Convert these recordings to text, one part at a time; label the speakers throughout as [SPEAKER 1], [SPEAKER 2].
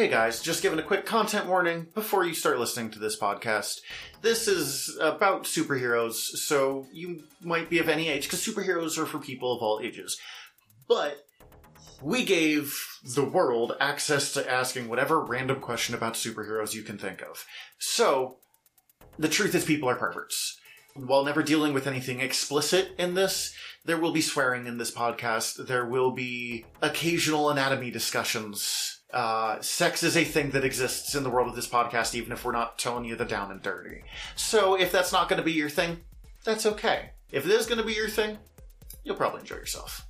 [SPEAKER 1] Hey guys, just giving a quick content warning before you start listening to this podcast. This is about superheroes, so you might be of any age, because superheroes are for people of all ages. But we gave the world access to asking whatever random question about superheroes you can think of. So, the truth is people are perverts. While never dealing with anything explicit in this, there will be swearing in this podcast. There will be occasional anatomy discussions. Uh, sex is a thing that exists in the world of this podcast, even if we're not telling you the down and dirty. So if that's not going to be your thing, that's okay. If it is going to be your thing, you'll probably enjoy yourself.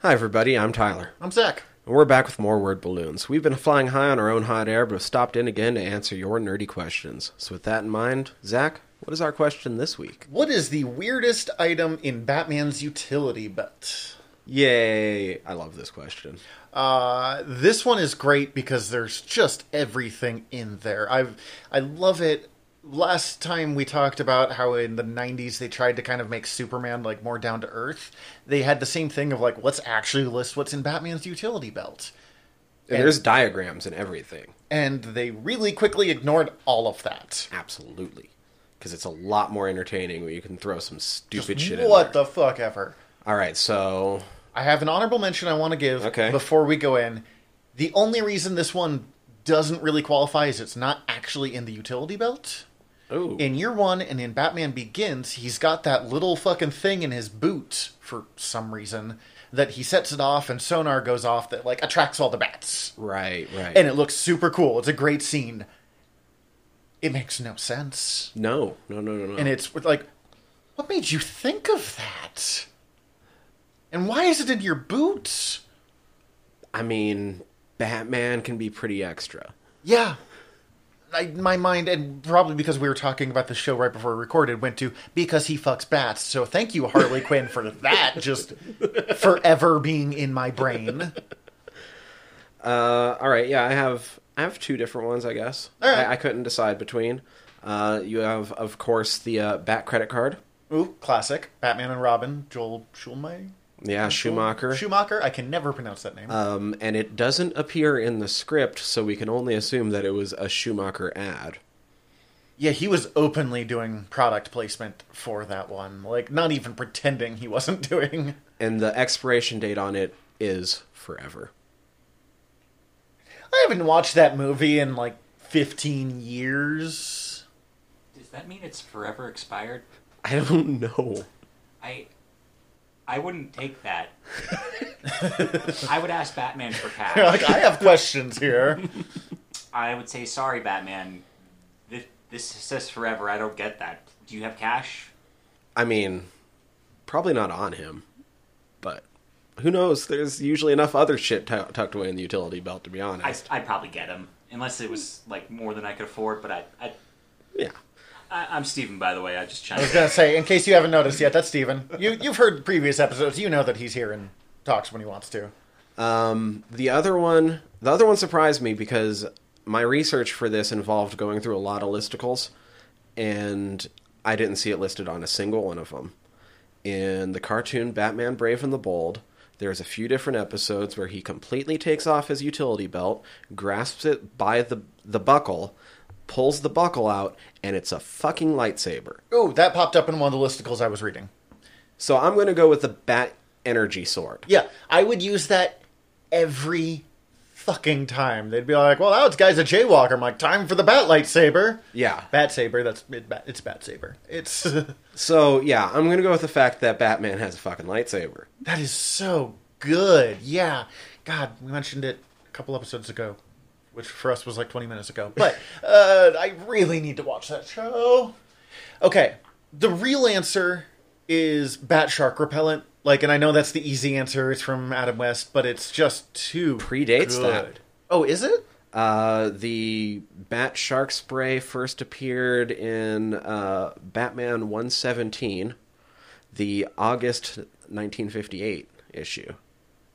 [SPEAKER 2] Hi, everybody. I'm Tyler.
[SPEAKER 1] I'm Zach.
[SPEAKER 2] And we're back with more word balloons. We've been flying high on our own hot air, but have stopped in again to answer your nerdy questions. So, with that in mind, Zach, what is our question this week?
[SPEAKER 1] What is the weirdest item in Batman's utility belt?
[SPEAKER 2] Yay! I love this question.
[SPEAKER 1] Uh, this one is great because there's just everything in there. I've I love it. Last time we talked about how in the 90s they tried to kind of make Superman like more down to earth. They had the same thing of like let's actually list what's in Batman's utility belt.
[SPEAKER 2] And,
[SPEAKER 1] And-
[SPEAKER 2] there's diagrams and everything.
[SPEAKER 1] And they really quickly ignored all of that.
[SPEAKER 2] Absolutely. Because it's a lot more entertaining when you can throw some stupid shit in
[SPEAKER 1] what
[SPEAKER 2] there.
[SPEAKER 1] the fuck ever.
[SPEAKER 2] All right, so
[SPEAKER 1] I have an honorable mention I want to give
[SPEAKER 2] Okay.
[SPEAKER 1] before we go in. The only reason this one doesn't really qualify is it's not actually in the utility belt.
[SPEAKER 2] ooh,
[SPEAKER 1] In year one and in Batman Begins, he's got that little fucking thing in his boot for some reason that he sets it off and sonar goes off that like attracts all the bats.
[SPEAKER 2] right, right.
[SPEAKER 1] And it looks super cool. It's a great scene. It makes no sense.
[SPEAKER 2] no, no, no, no, no.
[SPEAKER 1] And it's like, what made you think of that? And why is it in your boots?
[SPEAKER 2] I mean, Batman can be pretty extra.
[SPEAKER 1] Yeah. I, my mind, and probably because we were talking about the show right before we recorded, went to because he fucks bats. So thank you, Harley Quinn, for that just forever being in my brain.
[SPEAKER 2] Uh, all right, yeah, I have I have two different ones, I guess.
[SPEAKER 1] Right.
[SPEAKER 2] I, I couldn't decide between. Uh, you have, of course, the uh, Bat credit card.
[SPEAKER 1] Ooh, classic. Batman and Robin, Joel Schumacher.
[SPEAKER 2] Yeah, Schumacher.
[SPEAKER 1] Schumacher. I can never pronounce that name.
[SPEAKER 2] Um, and it doesn't appear in the script, so we can only assume that it was a Schumacher ad.
[SPEAKER 1] yeah, he was openly doing product placement for that one. Like, not even pretending he wasn't doing.
[SPEAKER 2] And the expiration date on it is forever.
[SPEAKER 1] I haven't watched that movie in like 15 years.
[SPEAKER 3] Does that mean it's forever expired?
[SPEAKER 2] I don't know.
[SPEAKER 3] I I wouldn't take that. I would ask Batman for cash.
[SPEAKER 1] You're like, I have questions here.
[SPEAKER 3] I would say, sorry, Batman. This, this says forever. I don't get that. Do you have cash?
[SPEAKER 2] I mean, probably not on him, but who knows? There's usually enough other shit tu- tucked away in the utility belt, to be honest.
[SPEAKER 3] I'd probably get him. Unless it was like more than I could afford, but I, I,
[SPEAKER 2] yeah.
[SPEAKER 3] I I'm Steven, by the way. I just
[SPEAKER 1] I was gonna say, in case you haven't noticed yet, that's Steven. You you've heard previous episodes. You know that he's here and talks when he wants to.
[SPEAKER 2] Um, the other one, the other one surprised me because my research for this involved going through a lot of listicles, and I didn't see it listed on a single one of them. In the cartoon Batman Brave and the Bold, there's a few different episodes where he completely takes off his utility belt, grasps it by the the buckle, pulls the buckle out, and it's a fucking lightsaber.
[SPEAKER 1] Oh, that popped up in one of the listicles I was reading.
[SPEAKER 2] So I'm going to go with the Bat Energy Sword.
[SPEAKER 1] Yeah, I would use that every fucking time. They'd be like, "Well, that guy's a jaywalker." I'm like, "Time for the bat lightsaber."
[SPEAKER 2] Yeah.
[SPEAKER 1] Bat saber. That's it, bat, it's bat saber. It's
[SPEAKER 2] So yeah, I'm going to go with the fact that Batman has a fucking lightsaber.
[SPEAKER 1] that is so good. Yeah, God, we mentioned it a couple episodes ago, which for us was like 20 minutes ago. But uh, I really need to watch that show. Okay, the real answer is bat shark repellent. Like, and I know that's the easy answer. It's from Adam West, but it's just too
[SPEAKER 2] Predates
[SPEAKER 1] good.
[SPEAKER 2] that.
[SPEAKER 1] Oh, is it?
[SPEAKER 2] Uh, the Bat Shark spray first appeared in uh, Batman 117, the August 1958 issue.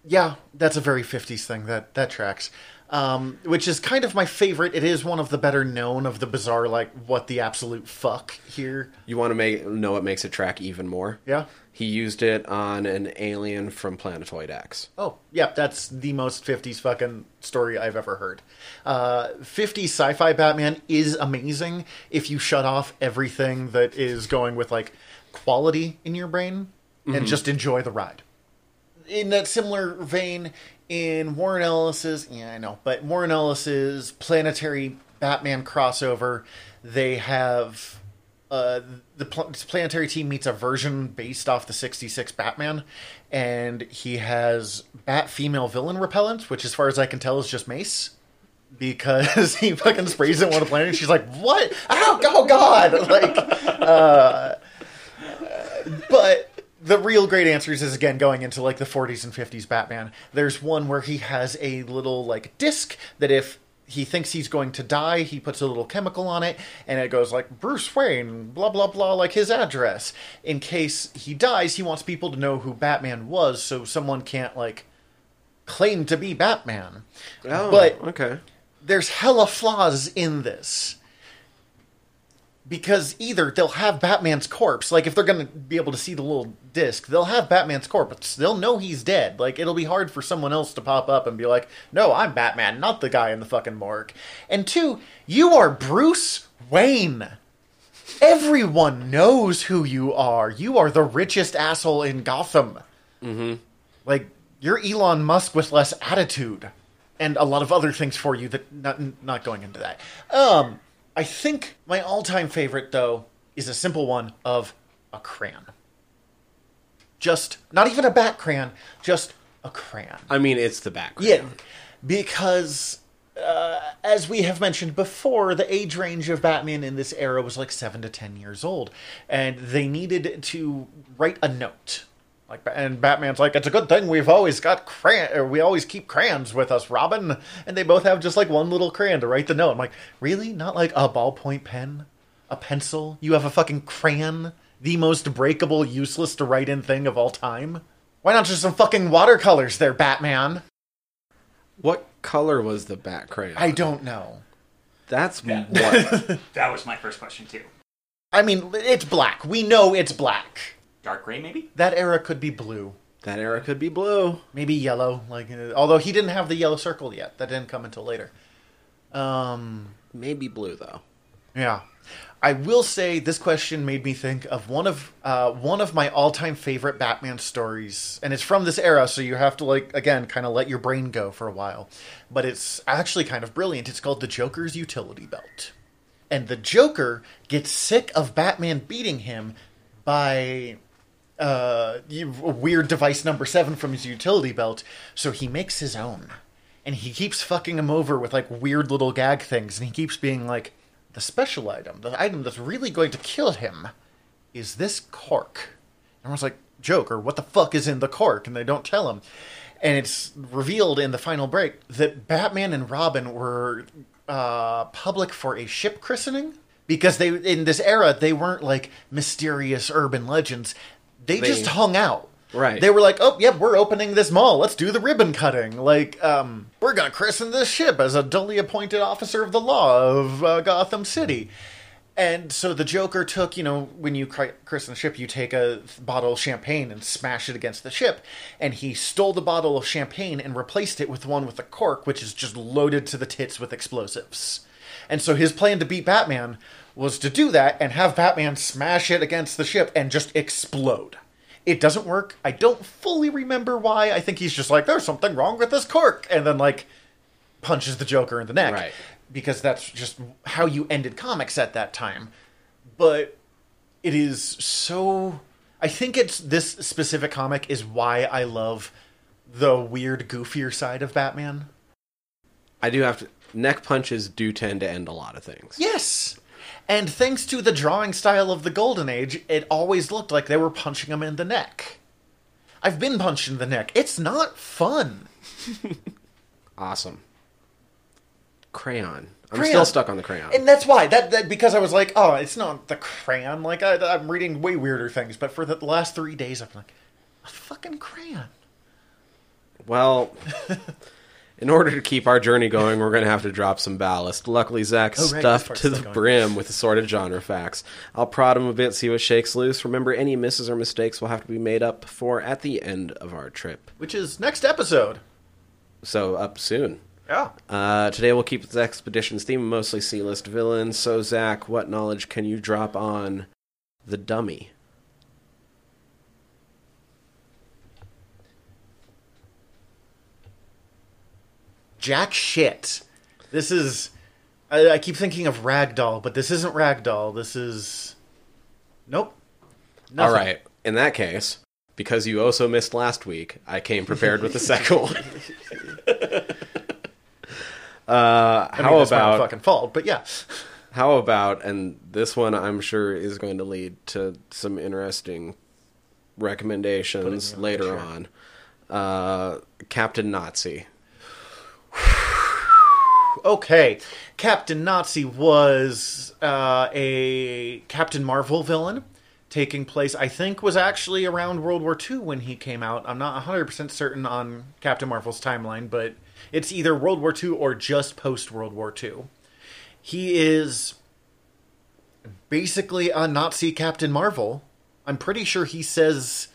[SPEAKER 1] Yeah, that's a very 50s thing. That that tracks. Um, which is kind of my favorite. It is one of the better known of the bizarre, like what the absolute fuck here.
[SPEAKER 2] You want to make know what makes a track even more?
[SPEAKER 1] Yeah.
[SPEAKER 2] He used it on an alien from Planetoid X.
[SPEAKER 1] Oh, yeah, that's the most 50s fucking story I've ever heard. Uh, 50s sci fi Batman is amazing if you shut off everything that is going with, like, quality in your brain and just enjoy the ride. In that similar vein, in Warren Ellis's, yeah, I know, but Warren Ellis's planetary Batman crossover, they have uh, the pl- planetary team meets a version based off the 66 Batman, and he has Bat female villain repellent, which, as far as I can tell, is just mace. Because he fucking sprays it on the planet, and she's like, "What? Oh, oh God!" Like, uh, but the real great answers is again going into like the 40s and 50s Batman. There's one where he has a little like disc that if he thinks he's going to die, he puts a little chemical on it, and it goes like Bruce Wayne, blah blah blah, like his address. In case he dies, he wants people to know who Batman was, so someone can't like claim to be Batman.
[SPEAKER 2] Oh,
[SPEAKER 1] But-
[SPEAKER 2] okay.
[SPEAKER 1] There's hella flaws in this. Because either they'll have Batman's corpse, like if they're gonna be able to see the little disc, they'll have Batman's corpse. They'll know he's dead. Like it'll be hard for someone else to pop up and be like, "No, I'm Batman, not the guy in the fucking morgue." And two, you are Bruce Wayne. Everyone knows who you are. You are the richest asshole in Gotham. Mm-hmm. Like you're Elon Musk with less attitude, and a lot of other things for you. That not not going into that. Um, I think my all-time favorite though is a simple one of a crayon. Just not even a bat crayon, just a crayon.
[SPEAKER 2] I mean, it's the background.
[SPEAKER 1] Yeah, because uh, as we have mentioned before, the age range of Batman in this era was like seven to ten years old, and they needed to write a note. Like, and Batman's like, "It's a good thing we've always got crayon, or we always keep crayons with us, Robin." And they both have just like one little crayon to write the note. I'm like, really? Not like a ballpoint pen, a pencil? You have a fucking crayon, the most breakable, useless to write in thing of all time. Why not just some fucking watercolors there, Batman?
[SPEAKER 2] What color was the bat crayon?
[SPEAKER 1] I don't know.
[SPEAKER 2] That's
[SPEAKER 3] Yeah.
[SPEAKER 2] what.
[SPEAKER 3] That was my first question too.
[SPEAKER 1] I mean, it's black. We know it's black.
[SPEAKER 3] Dark gray, maybe?
[SPEAKER 1] That era could be blue,
[SPEAKER 2] that era could be blue.
[SPEAKER 1] maybe yellow. Like, uh, although he didn't have the yellow circle yet. That didn't come until later. Um,
[SPEAKER 2] Maybe blue though.
[SPEAKER 1] yeah. I will say this question made me think of one of uh, one of my all-time favorite Batman stories, and it's from this era, so you have to like again kind of let your brain go for a while. But it's actually kind of brilliant. It's called The Joker's Utility Belt, and the Joker gets sick of Batman beating him by uh, weird device number seven from his utility belt, so he makes his own. And he keeps fucking him over with like weird little gag things, and he keeps being like, the special item, the item that's really going to kill him, is this cork. And Everyone's like, Joker, what the fuck is in the cork? And they don't tell him. And it's revealed in the final break that Batman and Robin were uh, public for a ship christening because they in this era they weren't like mysterious urban legends. They,
[SPEAKER 2] They-
[SPEAKER 1] just hung out.
[SPEAKER 2] Right.
[SPEAKER 1] They were like, "Oh, yep, we're opening this mall. Let's do the ribbon cutting. Like, um, we're gonna christen this ship as a duly appointed officer of the law of uh, Gotham City." And so the Joker took, you know, when you christen a ship, you take a bottle of champagne and smash it against the ship. And he stole the bottle of champagne and replaced it with one with a cork, which is just loaded to the tits with explosives. And so his plan to beat Batman was to do that and have Batman smash it against the ship and just explode. It doesn't work. I don't fully remember why. I think he's just like, there's something wrong with this cork. And then, like, punches the Joker in the neck.
[SPEAKER 2] Right.
[SPEAKER 1] Because that's just how you ended comics at that time. But it is so. I think it's this specific comic is why I love the weird, goofier side of Batman.
[SPEAKER 2] I do have to. Neck punches do tend to end a lot of things.
[SPEAKER 1] Yes. And thanks to the drawing style of the Golden Age, it always looked like they were punching him in the neck. I've been punched in the neck. It's not fun.
[SPEAKER 2] Awesome. Crayon. I'm
[SPEAKER 1] Crayon.
[SPEAKER 2] still stuck on the crayon.
[SPEAKER 1] And that's why that, that because I was like, oh, it's not the crayon. Like I, I'm reading way weirder things, but for the last three days, I'm like, a fucking crayon.
[SPEAKER 2] Well, in order to keep our journey going, we're going to have to drop some ballast. Luckily, Zach's
[SPEAKER 1] Oh, right,
[SPEAKER 2] stuffed to the
[SPEAKER 1] still going.
[SPEAKER 2] brim with assorted genre facts. I'll prod him a bit, see what shakes loose. Remember, any misses or mistakes will have to be made up for at the end of our trip.
[SPEAKER 1] Which is next episode.
[SPEAKER 2] So, up soon.
[SPEAKER 1] Yeah.
[SPEAKER 2] Uh, today we'll keep the expedition's theme mostly C-list villains. So, Zach, what knowledge can you drop on the dummy?
[SPEAKER 1] Jack shit. This is. I, I keep thinking of Ragdoll, but this isn't Ragdoll. This is. Nope. Nothing.
[SPEAKER 2] All right. In that case, because you also missed last week, I came prepared with the second one. uh,
[SPEAKER 1] I
[SPEAKER 2] how
[SPEAKER 1] mean, that's my own
[SPEAKER 2] about
[SPEAKER 1] fucking fault? But yeah.
[SPEAKER 2] how about and this one I'm sure is going to lead to some interesting recommendations
[SPEAKER 1] on,
[SPEAKER 2] later on. Uh, Captain Nazi.
[SPEAKER 1] Okay, Captain Nazi was uh, a Captain Marvel villain, taking place. I think was actually around World War II when he came out. I'm not 100 percent certain on Captain Marvel's timeline, but it's either World War II or just post World War II. He is basically a Nazi Captain Marvel. I'm pretty sure he says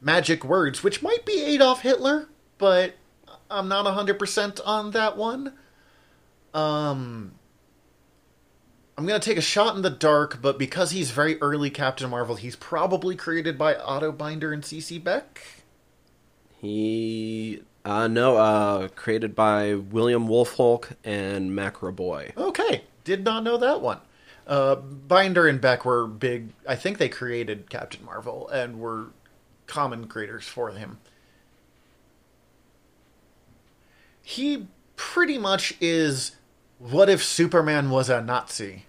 [SPEAKER 1] magic words, which might be Adolf Hitler, but I'm not 100% on that one. Um I'm going to take a shot in the dark, but because he's very early Captain Marvel, he's probably created by Otto Binder and CC Beck.
[SPEAKER 2] He uh, no, uh, created by William Woolfolk and Mac Raboy.
[SPEAKER 1] Okay, did not know that one. Uh, Binder and Beck were big. I think they created Captain Marvel and were common creators for him. He pretty much is what if Superman was a Nazi?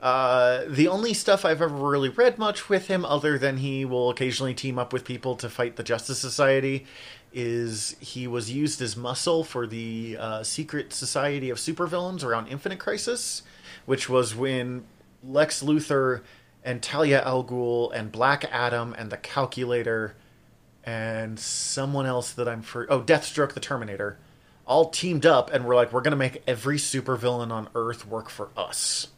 [SPEAKER 1] Uh, the only stuff I've ever really read much with him, other than he will occasionally team up with people to fight the Justice Society, is he was used as muscle for the uh, secret society of supervillains around Infinite Crisis, which was when Lex Luthor and Talia al Ghul and Black Adam and the Calculator and someone else that I'm for oh Deathstroke the Terminator all teamed up and were like we're gonna make every supervillain on Earth work for us,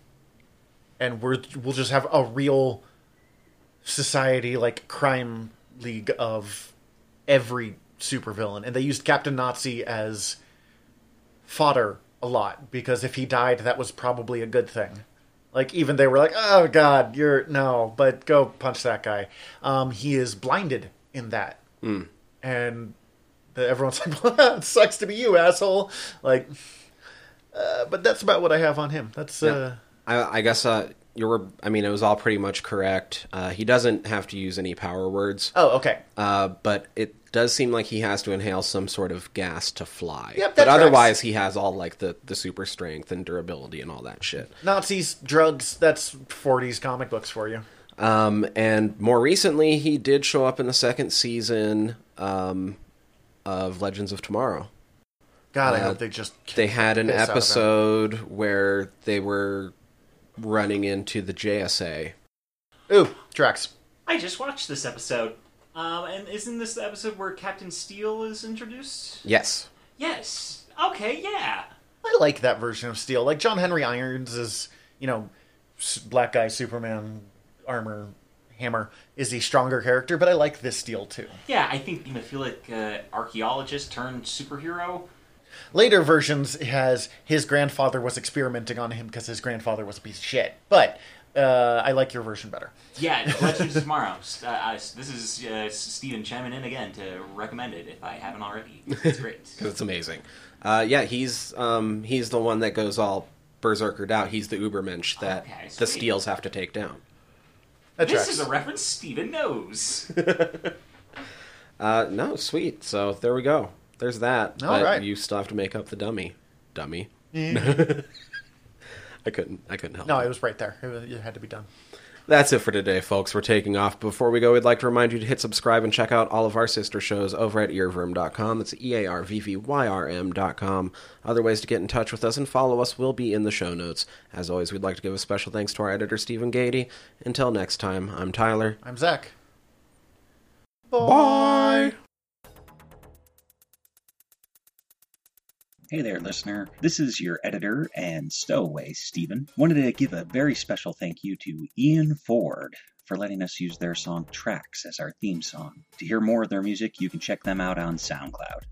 [SPEAKER 1] and we're we'll just have a real society like crime league of every supervillain, and they used Captain Nazi as fodder a lot because if he died, that was probably a good thing. Like even they were like, "Oh God, you're no," but go punch that guy. Um, he is blinded in that, and the, everyone's like, well, "It sucks to be you, asshole." Like, uh, but that's about what I have on him. That's uh,
[SPEAKER 2] I, I guess uh, you were. I mean, it was all pretty much correct. Uh, he doesn't have to use any power words,
[SPEAKER 1] oh, okay.
[SPEAKER 2] uh, but it does seem like he has to inhale some sort of gas to fly.
[SPEAKER 1] Yep,
[SPEAKER 2] but
[SPEAKER 1] tracks.
[SPEAKER 2] otherwise, he has all like the the super strength and durability and all that shit.
[SPEAKER 1] Nazis, drugs. That's '40s comic books for you.
[SPEAKER 2] Um, and more recently, he did show up in the second season um, of Legends of Tomorrow.
[SPEAKER 1] God, I
[SPEAKER 2] Uh,
[SPEAKER 1] hope they just
[SPEAKER 2] They had an
[SPEAKER 1] piss out of him.
[SPEAKER 2] episode where they were running into the JSA.
[SPEAKER 1] Ooh, Drax.
[SPEAKER 3] I just watched this episode. Um, and isn't this the episode where Captain Steel is introduced?
[SPEAKER 2] Yes.
[SPEAKER 3] Yes. Okay, yeah.
[SPEAKER 1] I like that version of Steel. Like John Henry Irons is, you know, black guy Superman armor hammer is a stronger character, but I like this Steel too.
[SPEAKER 3] Yeah, I think hemophilic uh, archaeologist turned superhero.
[SPEAKER 1] Later versions has his grandfather was experimenting on him because his grandfather was a piece of shit. But uh, I like your version better.
[SPEAKER 3] Yeah, Legends of Tomorrow. Uh, uh, this is uh, Stephen chiming in again to recommend it if I haven't already. It's great.
[SPEAKER 2] because it's amazing. Uh, yeah, he's um, he's the one that goes all berserkered out. He's the Ubermensch that
[SPEAKER 3] Okay,
[SPEAKER 2] the. Steels have to take down.
[SPEAKER 1] That
[SPEAKER 3] this
[SPEAKER 1] tracks.
[SPEAKER 3] is a reference Stephen knows.
[SPEAKER 2] Uh, no, sweet. So there we go. There's that.
[SPEAKER 1] All
[SPEAKER 2] but
[SPEAKER 1] right.
[SPEAKER 2] you still have to make up the dummy. Dummy. I couldn't. I couldn't help.
[SPEAKER 1] no,
[SPEAKER 2] it.
[SPEAKER 1] it was right there. It, was, it had to be done.
[SPEAKER 2] That's it for today, folks. We're taking off. Before we go, we'd like to remind you to hit subscribe and check out all of our sister shows over at earwyrm.com. That's E A R V V Y R M.com. Other ways to get in touch with us and follow us will be in the show notes. As always, we'd like to give a special thanks to our editor, Stephen Gady. Until next time, I'm Tyler.
[SPEAKER 1] I'm Zach.
[SPEAKER 2] Bye.
[SPEAKER 4] Hey there, listener. This is your editor and stowaway, Stephen. Wanted to give a very special thank you to Ian Ford for letting us use their song Tracks as our theme song. To hear more of their music, you can check them out on SoundCloud.